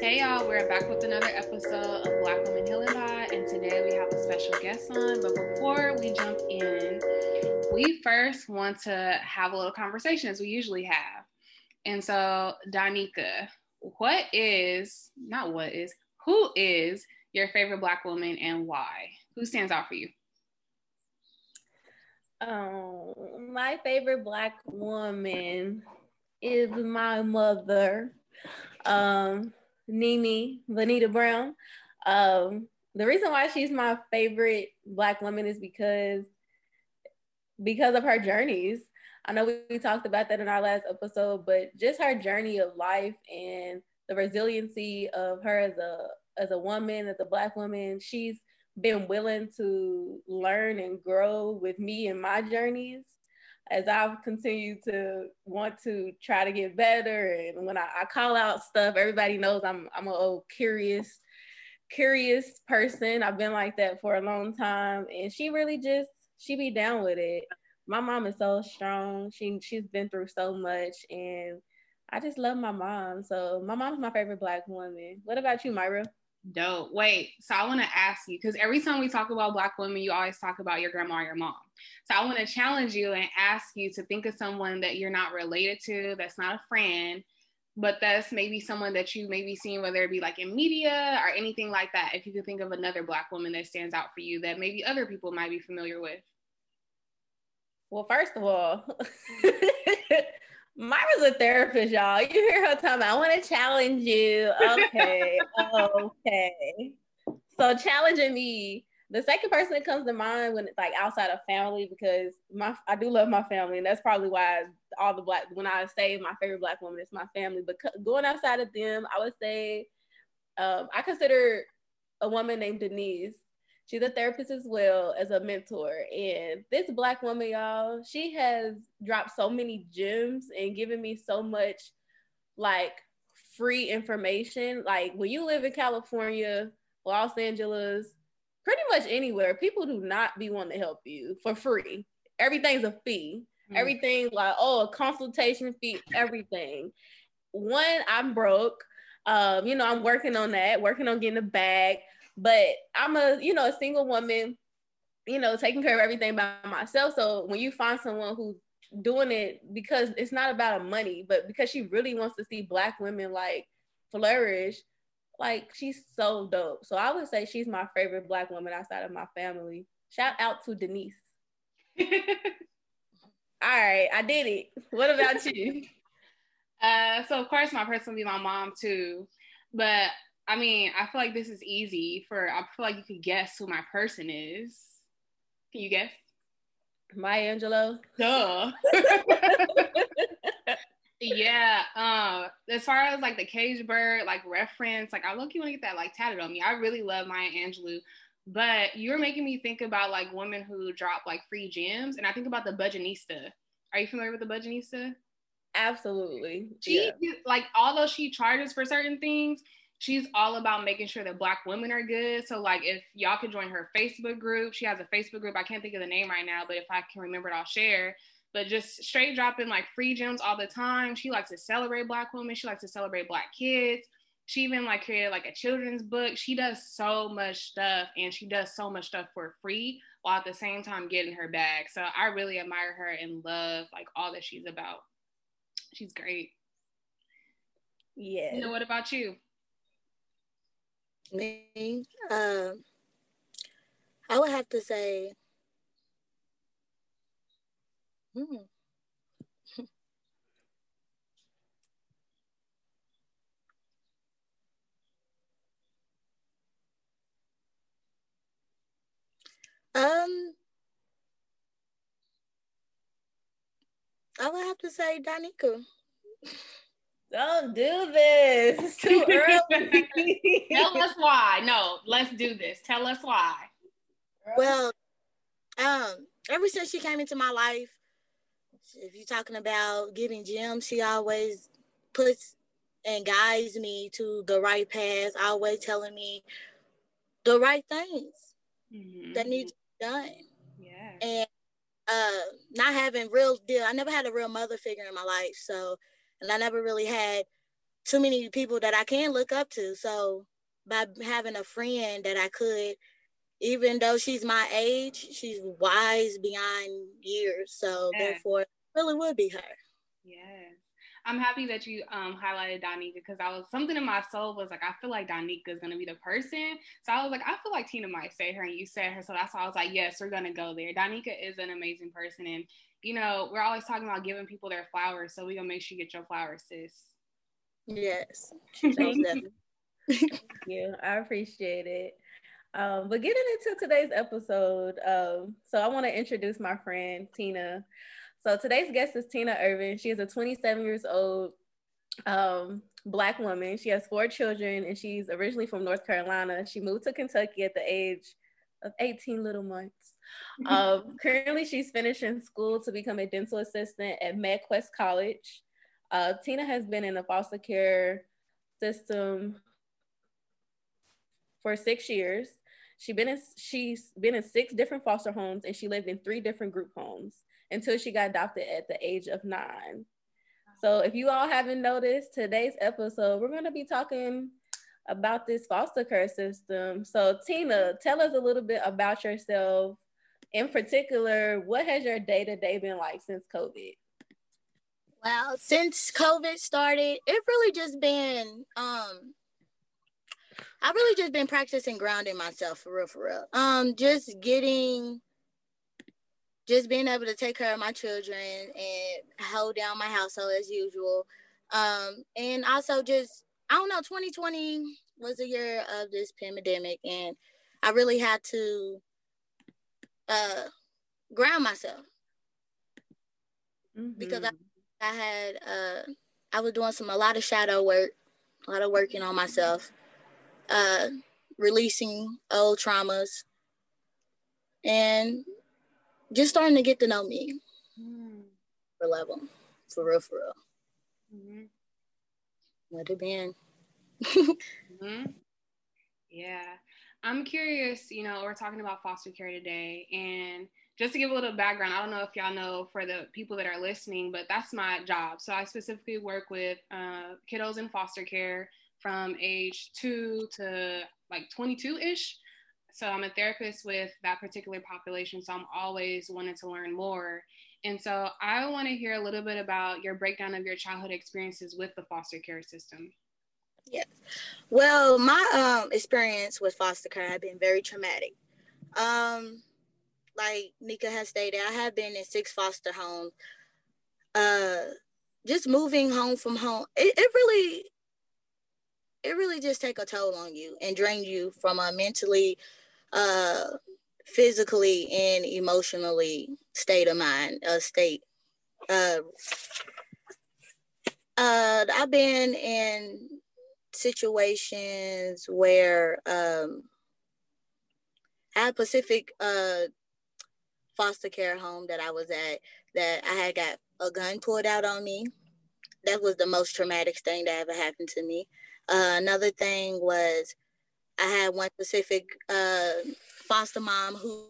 Hey y'all, we're back with another episode of Black Woman Healing Pod, and today we have a special guest on. But before we jump in, we first want to have a little conversation as we usually have. And so, Danica, what is not what is who is your favorite Black woman and why? Who stands out for you? Um, my favorite Black woman is my mother, um, Nene Vanita Brown. Um, the reason why she's my favorite Black woman is because because of her journeys. I know we, we talked about that in our last episode, but just her journey of life and the resiliency of her as a as a woman, as a black woman, she's been willing to learn and grow with me and my journeys as I've continued to want to try to get better. And when I, I call out stuff, everybody knows I'm I'm a old curious, curious person. I've been like that for a long time. And she really just she be down with it. My mom is so strong. She she's been through so much and I just love my mom. So my mom's my favorite black woman. What about you, Myra? Dope. Wait, so I want to ask you because every time we talk about Black women, you always talk about your grandma or your mom. So I want to challenge you and ask you to think of someone that you're not related to, that's not a friend, but that's maybe someone that you maybe seen, whether it be like in media or anything like that. If you could think of another Black woman that stands out for you that maybe other people might be familiar with. Well, first of all, Myra's a therapist, y'all. You hear her talking I want to challenge you. Okay. okay. So challenging me. The second person that comes to mind when it's like outside of family, because my I do love my family, and that's probably why all the black when I say my favorite black woman is my family. But going outside of them, I would say um, I consider a woman named Denise She's a therapist as well as a mentor. And this black woman, y'all, she has dropped so many gems and given me so much like free information. Like when you live in California, Los Angeles, pretty much anywhere, people do not be wanting to help you for free. Everything's a fee. Mm. Everything like, oh, a consultation fee, everything. One, I'm broke. Um, you know, I'm working on that, working on getting a bag. But I'm a, you know, a single woman, you know, taking care of everything by myself. So when you find someone who's doing it because it's not about money, but because she really wants to see black women like flourish, like she's so dope. So I would say she's my favorite black woman outside of my family. Shout out to Denise. All right, I did it. What about you? Uh, so of course my person would be my mom too, but I mean, I feel like this is easy for. I feel like you could guess who my person is. Can you guess? Maya Angelou. Duh. yeah. Um. As far as like the cage bird like reference, like I look you want to get that like tatted on me. I really love Maya Angelou. But you're making me think about like women who drop like free gems, and I think about the Budgetnista. Are you familiar with the Budgetnista? Absolutely. She yeah. like although she charges for certain things, she's all about making sure that black women are good. So like if y'all could join her Facebook group, she has a Facebook group. I can't think of the name right now, but if I can remember it, I'll share. But just straight dropping like free gems all the time. She likes to celebrate black women. She likes to celebrate black kids. She even like created like a children's book. She does so much stuff and she does so much stuff for free while at the same time getting her bag. So I really admire her and love like all that she's about. She's great. Yeah. You know, what about you? Me, um, I would have to say, hmm. um, I would have to say Danica. Don't do this. It's too early. Tell us why. No, let's do this. Tell us why. Well, um, ever since she came into my life, if you're talking about getting gems, she always puts and guides me to the right path, always telling me the right things mm-hmm. that need to be done. Yeah. And uh, not having real deal, I never had a real mother figure in my life. So and I never really had too many people that I can look up to. So by having a friend that I could, even though she's my age, she's wise beyond years. So yeah. therefore, really would be her. Yes. I'm happy that you um, highlighted Donika because I was something in my soul was like I feel like Donika is gonna be the person. So I was like I feel like Tina might say her and you said her, so that's why I was like yes we're gonna go there. Donika is an amazing person and you know we're always talking about giving people their flowers, so we gonna make sure you get your flowers, sis. Yes. Thank you. I appreciate it. Um, but getting into today's episode, um, so I want to introduce my friend Tina. So today's guest is Tina Irvin. She is a 27 years old um, black woman. She has four children and she's originally from North Carolina. She moved to Kentucky at the age of 18 little months. Um, currently, she's finishing school to become a dental assistant at MedQuest College. Uh, Tina has been in the foster care system for six years. She been in, she's been in six different foster homes and she lived in three different group homes until she got adopted at the age of nine. So if you all haven't noticed, today's episode, we're going to be talking about this foster care system. So Tina, tell us a little bit about yourself. In particular, what has your day-to-day been like since COVID? Well, since COVID started, it really just been um I've really just been practicing grounding myself for real, for real. Um, just getting just being able to take care of my children and hold down my household as usual. Um, and also just, I don't know, 2020 was a year of this pandemic and I really had to uh, ground myself mm-hmm. because I, I had, uh, I was doing some, a lot of shadow work, a lot of working on myself, uh, releasing old traumas and just starting to get to know me mm. for level, for real, for real. Mm-hmm. What it been? mm-hmm. Yeah. I'm curious, you know, we're talking about foster care today. And just to give a little background, I don't know if y'all know for the people that are listening, but that's my job. So I specifically work with uh, kiddos in foster care from age two to like 22 ish. So I'm a therapist with that particular population. So I'm always wanting to learn more. And so I want to hear a little bit about your breakdown of your childhood experiences with the foster care system. Yes. Well, my um, experience with foster care had been very traumatic. Um, like Nika has stated, I have been in six foster homes. Uh, just moving home from home, it, it really, it really just take a toll on you and drain you from a mentally, uh, physically and emotionally state of mind, uh, state. Uh, uh, I've been in situations where um, at Pacific uh, foster care home that I was at, that I had got a gun pulled out on me. That was the most traumatic thing that ever happened to me. Uh, another thing was I had one specific uh, foster mom who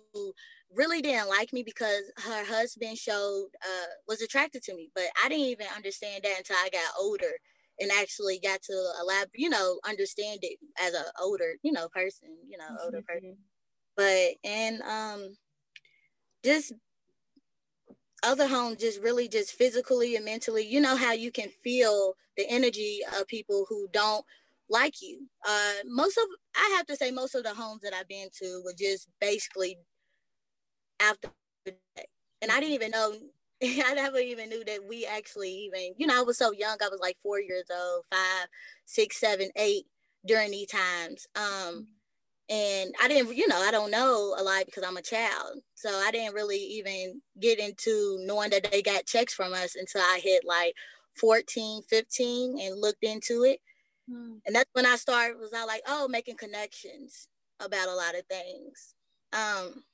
really didn't like me because her husband showed uh, was attracted to me, but I didn't even understand that until I got older and actually got to allow you know understand it as an older you know person, you know mm-hmm. older person. But and um, just other homes just really just physically and mentally you know how you can feel the energy of people who don't like you. Uh, most of I have to say most of the homes that I've been to were just basically after and I didn't even know I never even knew that we actually even, you know, I was so young. I was like four years old, five, six, seven, eight during these times. Um, and I didn't, you know, I don't know a lot because I'm a child. So I didn't really even get into knowing that they got checks from us until I hit like 14, 15 and looked into it. Mm. And that's when I started was I like, oh, making connections about a lot of things. Um,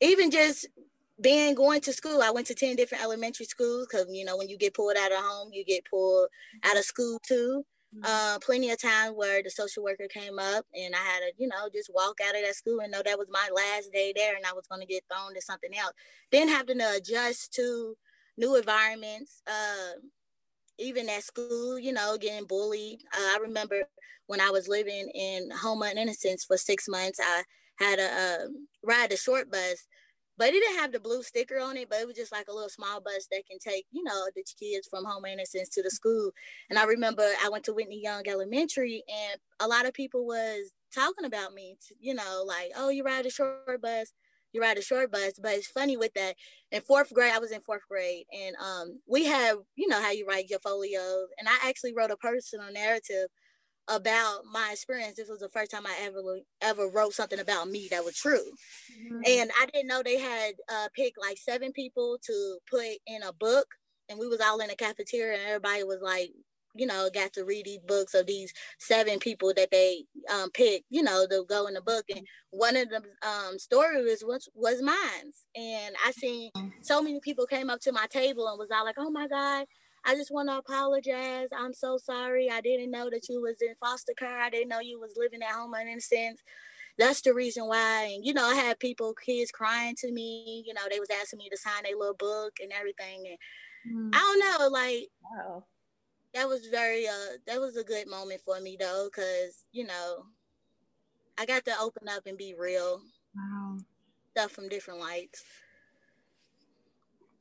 even just being going to school, I went to 10 different elementary schools because, you know, when you get pulled out of home, you get pulled out of school too. Mm-hmm. Uh, plenty of times where the social worker came up and I had to, you know, just walk out of that school and know that was my last day there and I was going to get thrown to something else. Then having to adjust to new environments, uh, even at school, you know, getting bullied. Uh, I remember when I was living in Home of Innocence for six months, I had a uh, ride a short bus, but it didn't have the blue sticker on it, but it was just like a little small bus that can take, you know, the kids from Home of Innocence to the school. And I remember I went to Whitney Young Elementary and a lot of people was talking about me, to, you know, like, oh, you ride a short bus you ride a short bus. But it's funny with that. In fourth grade, I was in fourth grade, and um, we have, you know, how you write your folios, and I actually wrote a personal narrative about my experience. This was the first time I ever ever wrote something about me that was true, mm-hmm. and I didn't know they had uh, picked like seven people to put in a book, and we was all in the cafeteria, and everybody was like you know, got to read these books of these seven people that they um, picked, you know, to go in the book. And one of the um, stories was was mine. And I seen so many people came up to my table and was all like, "Oh my God, I just want to apologize. I'm so sorry. I didn't know that you was in foster care. I didn't know you was living at home in innocence." That's the reason why. And you know, I had people, kids crying to me. You know, they was asking me to sign a little book and everything. And mm. I don't know, like. Wow that was very uh that was a good moment for me though because you know i got to open up and be real wow stuff from different lights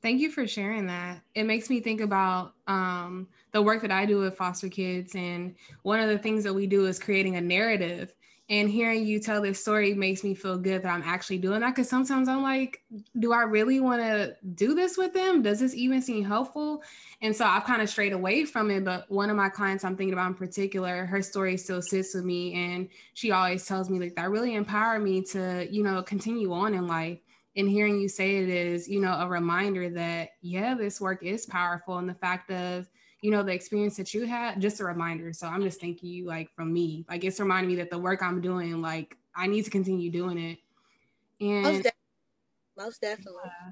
thank you for sharing that it makes me think about um the work that i do with foster kids and one of the things that we do is creating a narrative and hearing you tell this story makes me feel good that I'm actually doing that. Cause sometimes I'm like, do I really want to do this with them? Does this even seem helpful? And so I've kind of strayed away from it. But one of my clients I'm thinking about in particular, her story still sits with me. And she always tells me like that really empowered me to, you know, continue on in life. And hearing you say it is, you know, a reminder that, yeah, this work is powerful. And the fact of, you know the experience that you had just a reminder so i'm just thanking you like from me like it's reminding me that the work i'm doing like i need to continue doing it and most, de- most definitely yeah.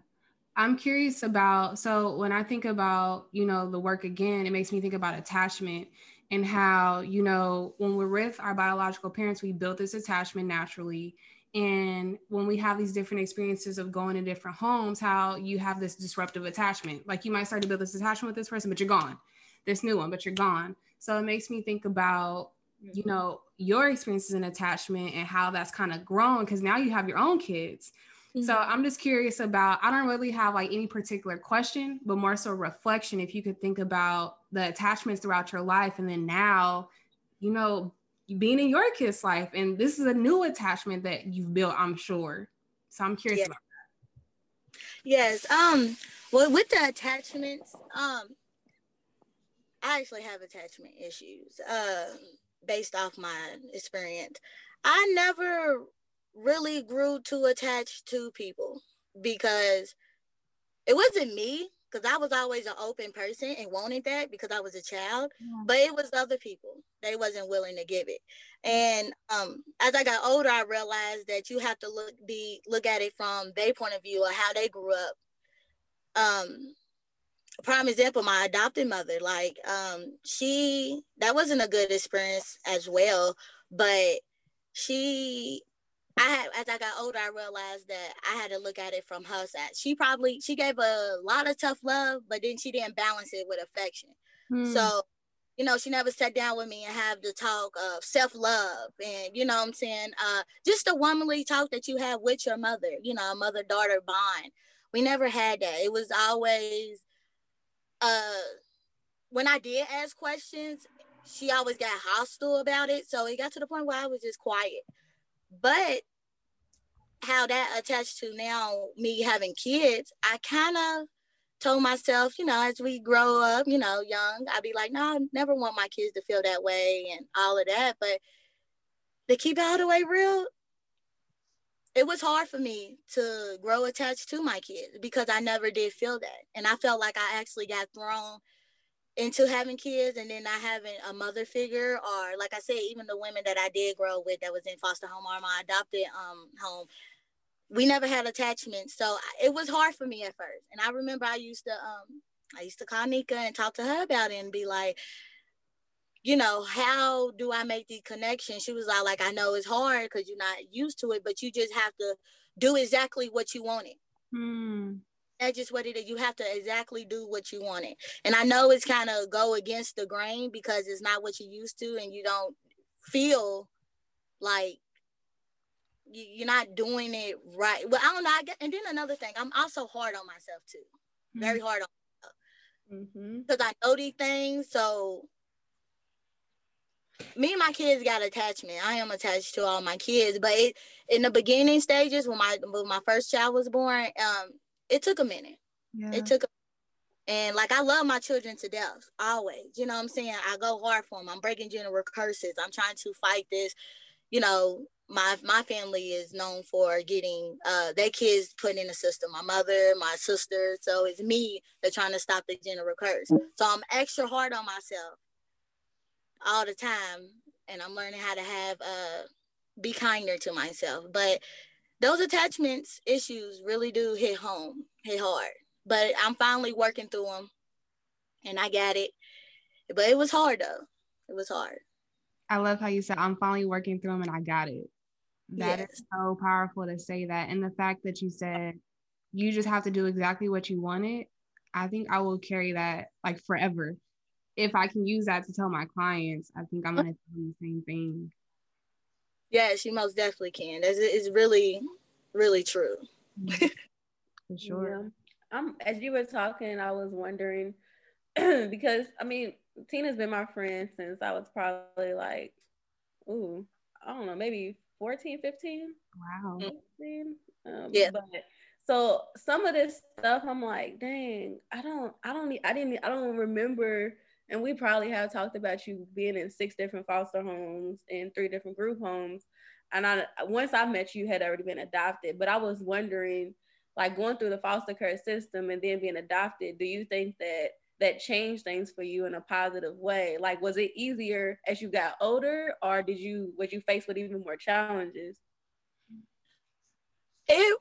i'm curious about so when i think about you know the work again it makes me think about attachment and how you know when we're with our biological parents we built this attachment naturally and when we have these different experiences of going to different homes how you have this disruptive attachment like you might start to build this attachment with this person but you're gone this new one, but you're gone. So it makes me think about, you know, your experiences in attachment and how that's kind of grown because now you have your own kids. Mm-hmm. So I'm just curious about, I don't really have like any particular question, but more so reflection. If you could think about the attachments throughout your life and then now, you know, being in your kid's life and this is a new attachment that you've built, I'm sure. So I'm curious about that. Yes. Um, well, with the attachments, um, I actually have attachment issues uh, based off my experience. I never really grew too attached to people because it wasn't me because I was always an open person and wanted that because I was a child, yeah. but it was other people. They wasn't willing to give it. And um, as I got older, I realized that you have to look be look at it from their point of view or how they grew up. Um, prime example my adopted mother like um she that wasn't a good experience as well but she I had as I got older I realized that I had to look at it from her side. She probably she gave a lot of tough love, but then she didn't balance it with affection. Hmm. So, you know, she never sat down with me and have the talk of self-love and you know what I'm saying, uh just the womanly talk that you have with your mother, you know, mother-daughter bond. We never had that. It was always uh when I did ask questions, she always got hostile about it. So it got to the point where I was just quiet. But how that attached to now me having kids, I kind of told myself, you know, as we grow up, you know, young, I'd be like, no, I never want my kids to feel that way and all of that. But to keep it all the way real, it was hard for me to grow attached to my kids because I never did feel that. And I felt like I actually got thrown into having kids and then not having a mother figure or like I said, even the women that I did grow with that was in foster home or my adopted um home, we never had attachment. So it was hard for me at first. And I remember I used to um I used to call Nika and talk to her about it and be like, you know, how do I make the connection? She was all like, I know it's hard because you're not used to it, but you just have to do exactly what you wanted. Hmm. That's just what it is. You have to exactly do what you wanted. And I know it's kind of go against the grain because it's not what you used to and you don't feel like you're not doing it right. Well, I don't know. I get, and then another thing, I'm also hard on myself too. Mm-hmm. Very hard on myself. Because mm-hmm. I know these things. So me and my kids got attachment. I am attached to all my kids, but it, in the beginning stages when my when my first child was born, um, it took a minute. Yeah. It took, a, and like I love my children to death, always. You know what I'm saying? I go hard for them. I'm breaking general curses. I'm trying to fight this. You know, my my family is known for getting uh their kids put in the system. My mother, my sister. So it's me that's trying to stop the general curse. So I'm extra hard on myself all the time and I'm learning how to have uh be kinder to myself. But those attachments issues really do hit home, hit hard. But I'm finally working through them and I got it. But it was hard though. It was hard. I love how you said I'm finally working through them and I got it. That yes. is so powerful to say that. And the fact that you said you just have to do exactly what you wanted, I think I will carry that like forever if I can use that to tell my clients, I think I'm gonna do the same thing. Yeah, she most definitely can. It's, it's really, really true. For sure. Yeah. I'm as you were talking, I was wondering because I mean, Tina's been my friend since I was probably like, ooh, I don't know, maybe 14, 15. Wow. 15. Um, yeah. But so some of this stuff, I'm like, dang, I don't, I don't, I didn't, I don't remember and we probably have talked about you being in six different foster homes and three different group homes. And I once I met you, had already been adopted. But I was wondering, like going through the foster care system and then being adopted, do you think that that changed things for you in a positive way? Like, was it easier as you got older, or did you was you faced with even more challenges? It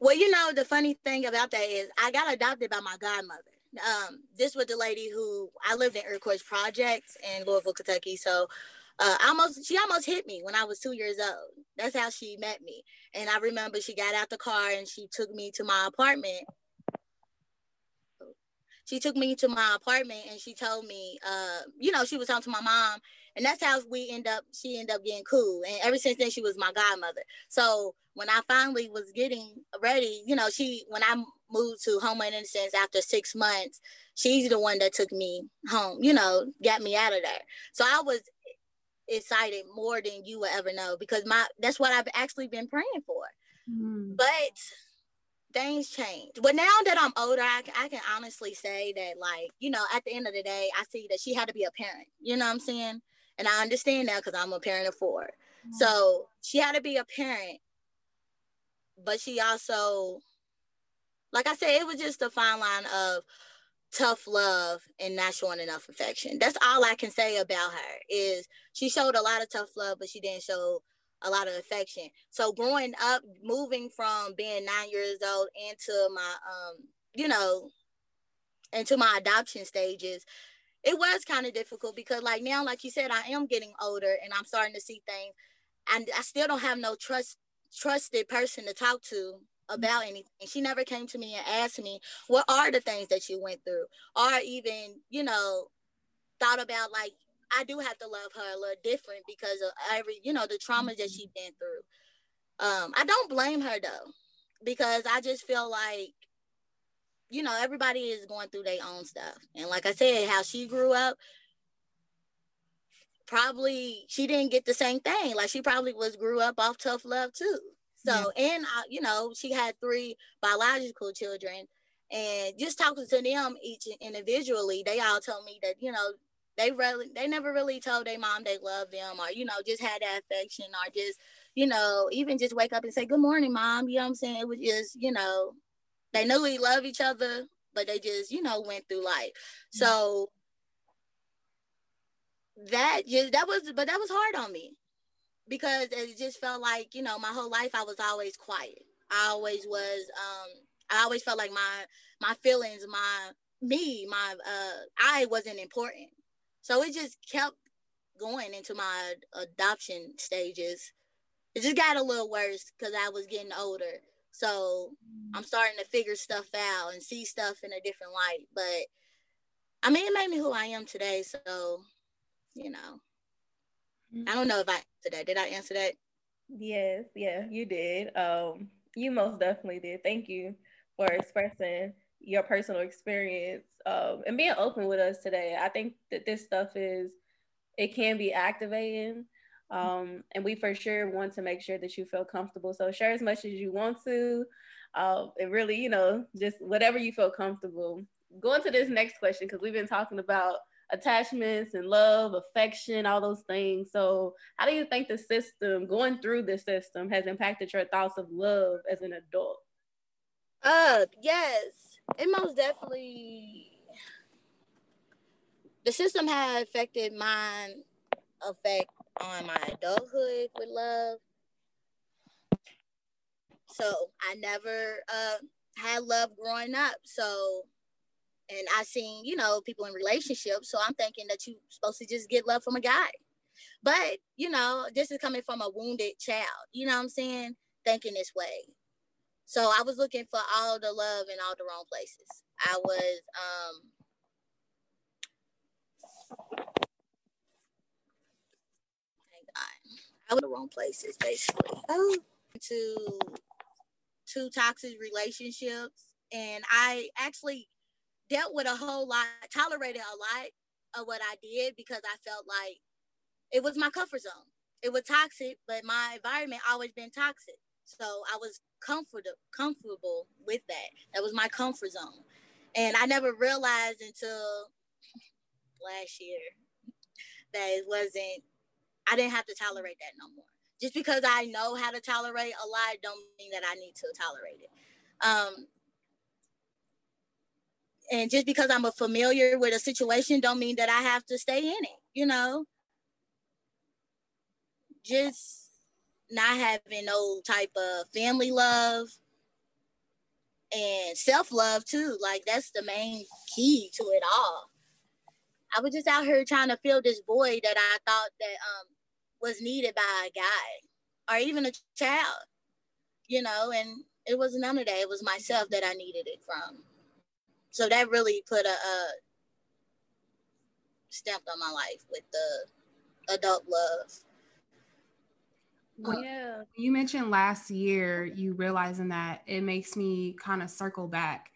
well, you know, the funny thing about that is I got adopted by my godmother um, this was the lady who I lived in Iroquois Projects in Louisville, Kentucky. So uh, almost she almost hit me when I was two years old. That's how she met me. And I remember she got out the car and she took me to my apartment. She took me to my apartment and she told me, uh, you know, she was talking to my mom, and that's how we end up. She ended up getting cool, and ever since then she was my godmother. So when I finally was getting ready, you know, she when I moved to Home of Innocence after six months, she's the one that took me home, you know, got me out of there. So I was excited more than you will ever know because my that's what I've actually been praying for. Mm. But things change. But now that I'm older, I, I can honestly say that, like, you know, at the end of the day, I see that she had to be a parent. You know what I'm saying? And I understand now because I'm a parent of 4 mm. So she had to be a parent, but she also like I said, it was just a fine line of tough love and not showing enough affection. That's all I can say about her is she showed a lot of tough love, but she didn't show a lot of affection. So growing up, moving from being nine years old into my um, you know, into my adoption stages, it was kind of difficult because like now, like you said, I am getting older and I'm starting to see things and I still don't have no trust trusted person to talk to about anything. She never came to me and asked me, what are the things that you went through? Or even, you know, thought about like, I do have to love her a little different because of every, you know, the trauma that she's been through. Um, I don't blame her though, because I just feel like, you know, everybody is going through their own stuff. And like I said, how she grew up, probably she didn't get the same thing. Like she probably was grew up off tough love too. So, yeah. and uh, you know, she had three biological children, and just talking to them each individually, they all told me that you know they really they never really told their mom they love them or you know just had that affection or just you know even just wake up and say good morning mom you know what i'm saying it was just you know they knew we love each other but they just you know went through life mm-hmm. so that just that was but that was hard on me because it just felt like you know my whole life I was always quiet. I always was. Um, I always felt like my my feelings, my me, my uh, I wasn't important. So it just kept going into my adoption stages. It just got a little worse because I was getting older. So I'm starting to figure stuff out and see stuff in a different light. But I mean, it made me who I am today. So, you know, I don't know if I answered that. Did I answer that? Yes, yeah, you did. Um, you most definitely did. Thank you for expressing your personal experience um, and being open with us today. I think that this stuff is it can be activating. Um, and we for sure want to make sure that you feel comfortable. So share as much as you want to. Uh, and really, you know, just whatever you feel comfortable. Going to this next question, because we've been talking about attachments and love, affection, all those things. So, how do you think the system, going through the system, has impacted your thoughts of love as an adult? Uh, yes, it most definitely. The system had affected my effect on my adulthood with love. So I never uh, had love growing up. So and I seen, you know, people in relationships. So I'm thinking that you're supposed to just get love from a guy. But, you know, this is coming from a wounded child, you know what I'm saying? Thinking this way. So I was looking for all the love in all the wrong places. I was um hang on. I was in the wrong places basically. Oh, to two toxic relationships. And I actually dealt with a whole lot, tolerated a lot of what I did because I felt like it was my comfort zone. It was toxic, but my environment always been toxic. So I was comfortable comfortable with that. That was my comfort zone. And I never realized until last year that it wasn't I didn't have to tolerate that no more. Just because I know how to tolerate a lot don't mean that I need to tolerate it. Um, and just because I'm a familiar with a situation don't mean that I have to stay in it, you know. Just not having no type of family love and self-love too. Like that's the main key to it all. I was just out here trying to fill this void that I thought that um was needed by a guy or even a child, you know, and it was none of that. It was myself that I needed it from. So that really put a, a stamp on my life with the adult love. Well, uh, yeah. You mentioned last year you realizing that it makes me kind of circle back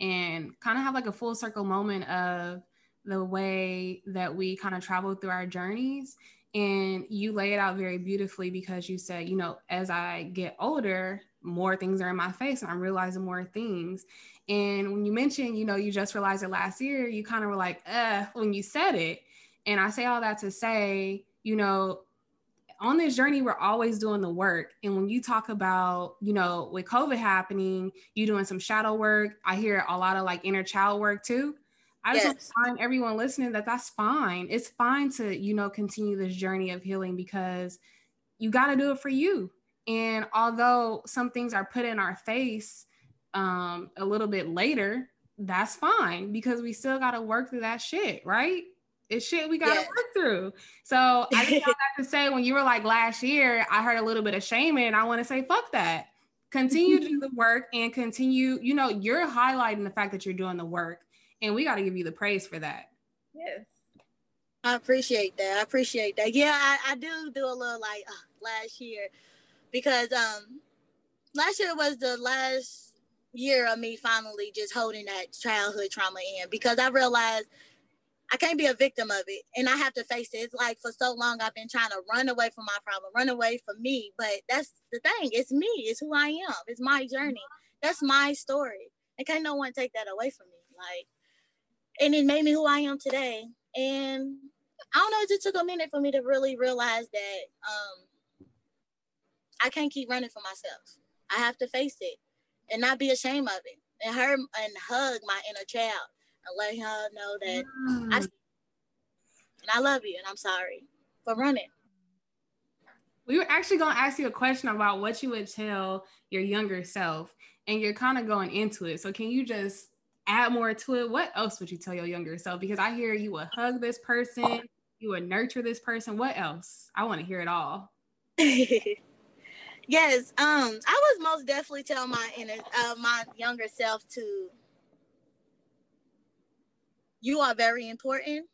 and kind of have like a full circle moment of the way that we kind of travel through our journeys. And you lay it out very beautifully because you said, you know, as I get older, more things are in my face and I'm realizing more things. And when you mentioned, you know, you just realized it last year, you kind of were like, uh, when you said it. And I say all that to say, you know, on this journey, we're always doing the work. And when you talk about, you know, with COVID happening, you doing some shadow work, I hear a lot of like inner child work too. I just yes. want everyone listening that that's fine. It's fine to, you know, continue this journey of healing because you got to do it for you. And although some things are put in our face, um, a little bit later, that's fine because we still got to work through that shit, right? It's shit we got to work through. So I just got to say, when you were like last year, I heard a little bit of shame and I want to say, fuck that. Continue to do the work and continue, you know, you're highlighting the fact that you're doing the work and we got to give you the praise for that. Yes. I appreciate that. I appreciate that. Yeah, I, I do do a little like uh, last year because um last year was the last year of me finally just holding that childhood trauma in because I realized I can't be a victim of it and I have to face it. It's like for so long I've been trying to run away from my problem, run away from me. But that's the thing. It's me. It's who I am. It's my journey. That's my story. And can't no one take that away from me. Like and it made me who I am today. And I don't know, it just took a minute for me to really realize that um I can't keep running for myself. I have to face it and not be ashamed of it and her and hug my inner child and let her know that mm. I and I love you and I'm sorry for running. We were actually going to ask you a question about what you would tell your younger self, and you're kind of going into it. So, can you just add more to it? What else would you tell your younger self? Because I hear you would hug this person, you would nurture this person. What else? I want to hear it all. Yes, um, I was most definitely tell my inner, uh, my younger self to. You are very important.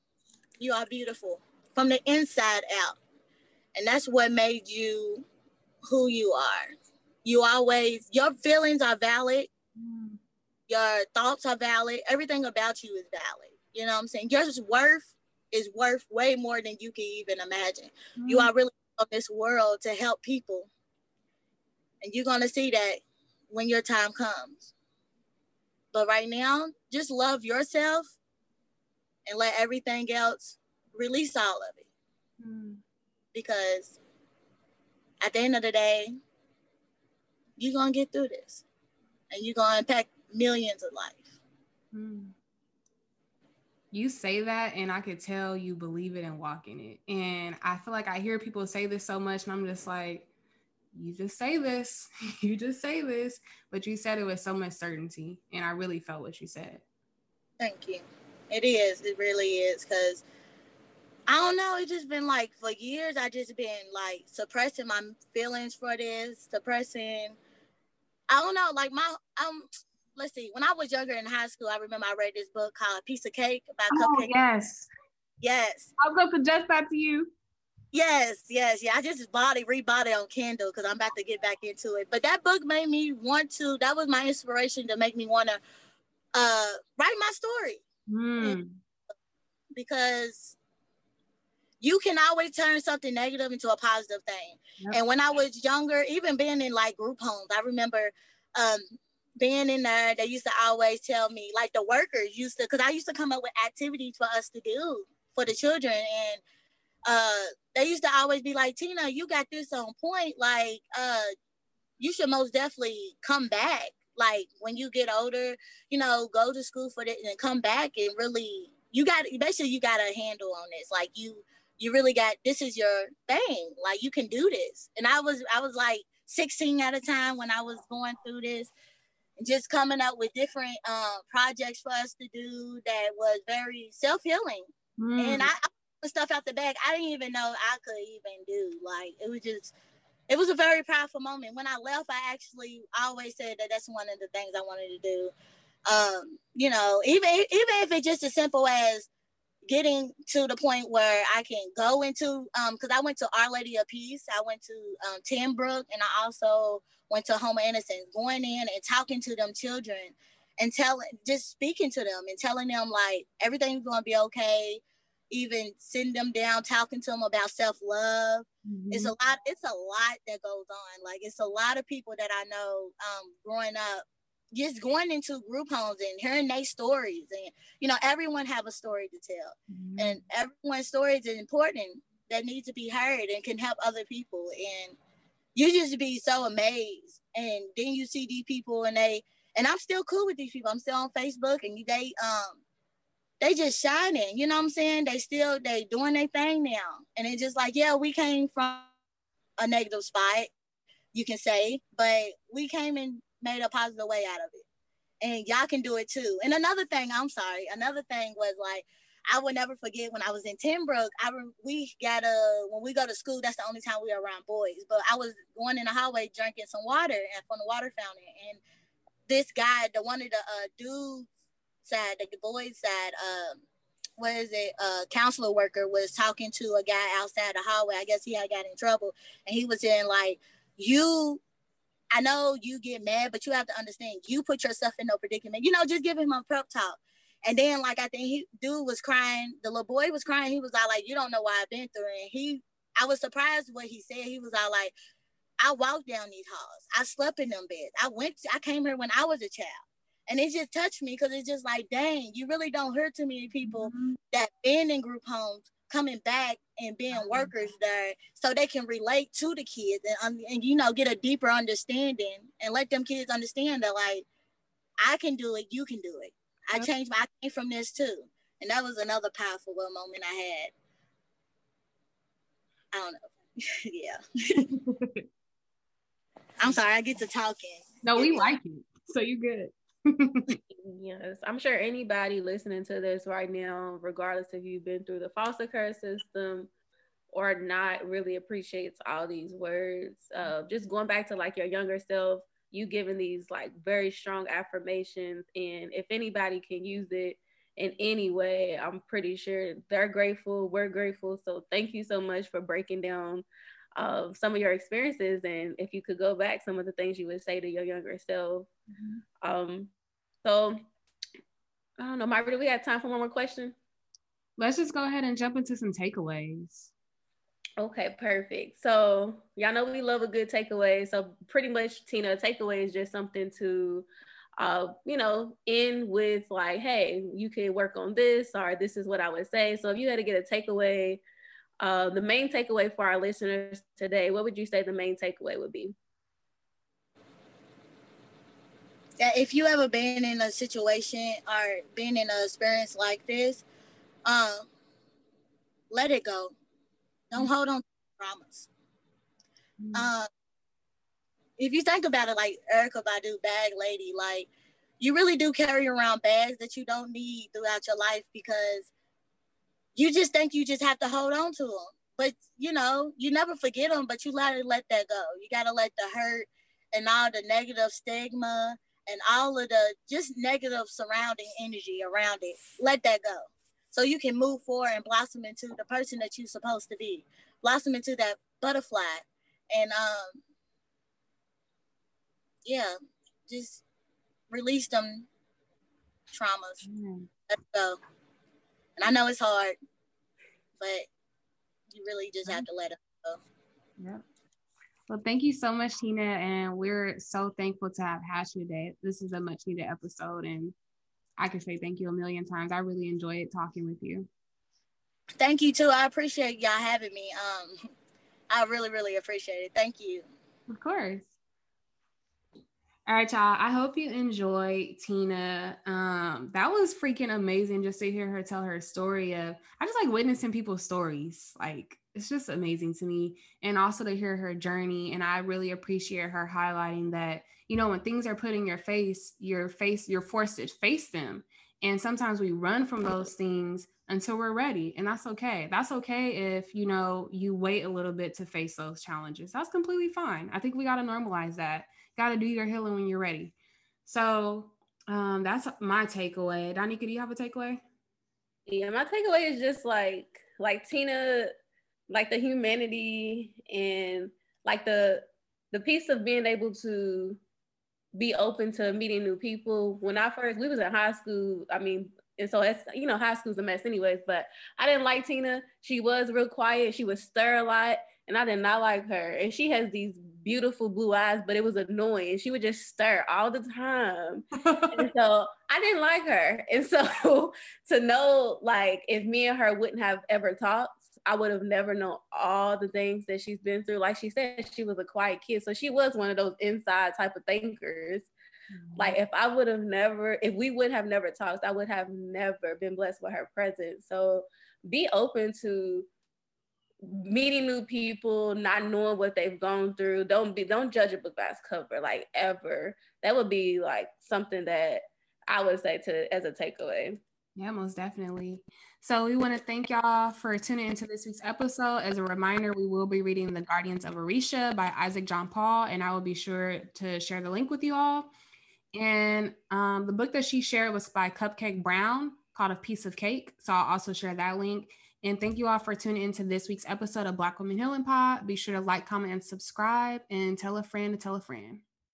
You are beautiful from the inside out, and that's what made you who you are. You always your feelings are valid. Mm. Your thoughts are valid. Everything about you is valid. You know what I'm saying? Your worth is worth way more than you can even imagine. Mm. You are really on this world to help people and you're going to see that when your time comes. But right now, just love yourself and let everything else release all of it. Mm. Because at the end of the day, you're going to get through this and you're going to impact millions of lives. Mm. You say that, and I could tell you believe it and walk in it. And I feel like I hear people say this so much, and I'm just like, you just say this, you just say this, but you said it with so much certainty, and I really felt what you said. Thank you. It is. It really is because I don't know. It's just been like for years. I just been like suppressing my feelings for this, suppressing. I don't know. Like my um. Let's see. When I was younger in high school, I remember I read this book called "Piece of Cake" about oh, cupcake. Yes. Yes. I was gonna suggest that to you. Yes, yes, yeah. I just bought it, rebought it on Kindle because I'm about to get back into it. But that book made me want to. That was my inspiration to make me want to uh, write my story. Mm. Because you can always turn something negative into a positive thing. Yep. And when I was younger, even being in like group homes, I remember um, being in there. They used to always tell me, like the workers used to, because I used to come up with activities for us to do for the children and uh they used to always be like tina you got this on point. Like uh you should most definitely come back. Like when you get older you know go to school for it and come back and really you got basically you got a handle on this. Like you you really got this is your thing. Like you can do this. And i was i was like 16 at a time when i was going through this and just coming up with different uh, projects for us to do that was very self-healing. Mm. and I, I stuff out the bag I didn't even know I could even do. Like it was just it was a very powerful moment. When I left, I actually always said that that's one of the things I wanted to do. Um, you know, even even if it's just as simple as getting to the point where I can go into um because I went to Our Lady of Peace, I went to um Ten Broeck, and I also went to Home of Innocence, going in and talking to them children and telling just speaking to them and telling them like everything's gonna be okay even sitting them down, talking to them about self love. Mm-hmm. It's a lot. It's a lot that goes on. Like it's a lot of people that I know um, growing up, just going into group homes and hearing their stories, and you know, everyone have a story to tell, mm-hmm. and everyone's stories is important that need to be heard and can help other people. And you just be so amazed, and then you see these people, and they. And I'm still cool with these people. I'm still on Facebook, and they um they just shining. You know what I'm saying? They still they doing their thing now, and it's just like, yeah, we came from a negative spot, you can say, but we came and made a positive way out of it, and y'all can do it too. And another thing, I'm sorry, another thing was like. I will never forget when I was in Ten Broeck. I we got a when we go to school. That's the only time we are around boys. But I was going in the hallway drinking some water and from the water fountain, and this guy, the one of the uh, dudes side, the boys side, um, what is it? Uh, counselor worker was talking to a guy outside the hallway. I guess he had got in trouble, and he was saying like, "You, I know you get mad, but you have to understand. You put yourself in no predicament. You know, just give him a prep talk." And then, like, I think he dude was crying. The little boy was crying. He was all like, "You don't know what I've been through." And he, I was surprised what he said. He was all like, "I walked down these halls. I slept in them beds. I went. I came here when I was a child." And it just touched me because it's just like, dang, you really don't hear too many people mm-hmm. that been in group homes coming back and being mm-hmm. workers there so they can relate to the kids and, um, and you know get a deeper understanding and let them kids understand that like I can do it, you can do it. I changed my I came from this too. And that was another powerful moment I had. I don't know. yeah. I'm sorry, I get to talking. No, we like it. So you good yes, I'm sure anybody listening to this right now, regardless if you've been through the foster care system or not really appreciates all these words. Uh, just going back to like your younger self, you giving these like very strong affirmations, and if anybody can use it in any way, I'm pretty sure they're grateful. We're grateful. So thank you so much for breaking down uh, some of your experiences, and if you could go back, some of the things you would say to your younger self. Mm-hmm. Um, so I don't know, Myra, do we have time for one more question? Let's just go ahead and jump into some takeaways. Okay, perfect. So y'all know we love a good takeaway. So pretty much, Tina, takeaway is just something to, uh, you know, end with like, hey, you can work on this, or this is what I would say. So if you had to get a takeaway, uh, the main takeaway for our listeners today, what would you say the main takeaway would be? That if you ever been in a situation or been in an experience like this, um, let it go don't hold on to promise. Mm-hmm. Um, if you think about it, like Erykah Badu, bag lady, like you really do carry around bags that you don't need throughout your life because you just think you just have to hold on to them. But you know, you never forget them, but you gotta let that go. You gotta let the hurt and all the negative stigma and all of the just negative surrounding energy around it. Let that go so you can move forward and blossom into the person that you're supposed to be blossom into that butterfly and um yeah just release them traumas mm. let's go and i know it's hard but you really just have to let it go yeah well, thank you so much, Tina. And we're so thankful to have had you today. This is a much needed episode. And I can say thank you a million times. I really enjoyed talking with you. Thank you too. I appreciate y'all having me. Um, I really, really appreciate it. Thank you. Of course. All right, y'all. I hope you enjoyed Tina. Um, that was freaking amazing just to hear her tell her story of I just like witnessing people's stories. Like it's just amazing to me. And also to hear her journey. And I really appreciate her highlighting that you know, when things are put in your face, your face, you're forced to face them. And sometimes we run from those things until we're ready. And that's okay. That's okay if, you know, you wait a little bit to face those challenges. That's completely fine. I think we got to normalize that. Got to do your healing when you're ready. So um, that's my takeaway. Donika, do you have a takeaway? Yeah, my takeaway is just like, like Tina, like the humanity and like the, the piece of being able to be open to meeting new people. When I first, we was in high school. I mean, and so it's you know, high school's a mess, anyways. But I didn't like Tina. She was real quiet. She would stir a lot, and I did not like her. And she has these beautiful blue eyes, but it was annoying. She would just stir all the time, and so I didn't like her. And so to know, like, if me and her wouldn't have ever talked, I would have never known all the things that she's been through. Like she said, she was a quiet kid. So she was one of those inside type of thinkers. Mm-hmm. Like if I would have never, if we would have never talked, I would have never been blessed with her presence. So be open to meeting new people, not knowing what they've gone through. Don't be don't judge a book by its cover, like ever. That would be like something that I would say to as a takeaway. Yeah, most definitely. So we want to thank y'all for tuning into this week's episode. As a reminder, we will be reading The Guardians of Orisha by Isaac Jean Paul, and I will be sure to share the link with you all. And um, the book that she shared was by Cupcake Brown called A Piece of Cake. So I'll also share that link. And thank you all for tuning into this week's episode of Black Women Healing Pod. Be sure to like, comment, and subscribe, and tell a friend to tell a friend.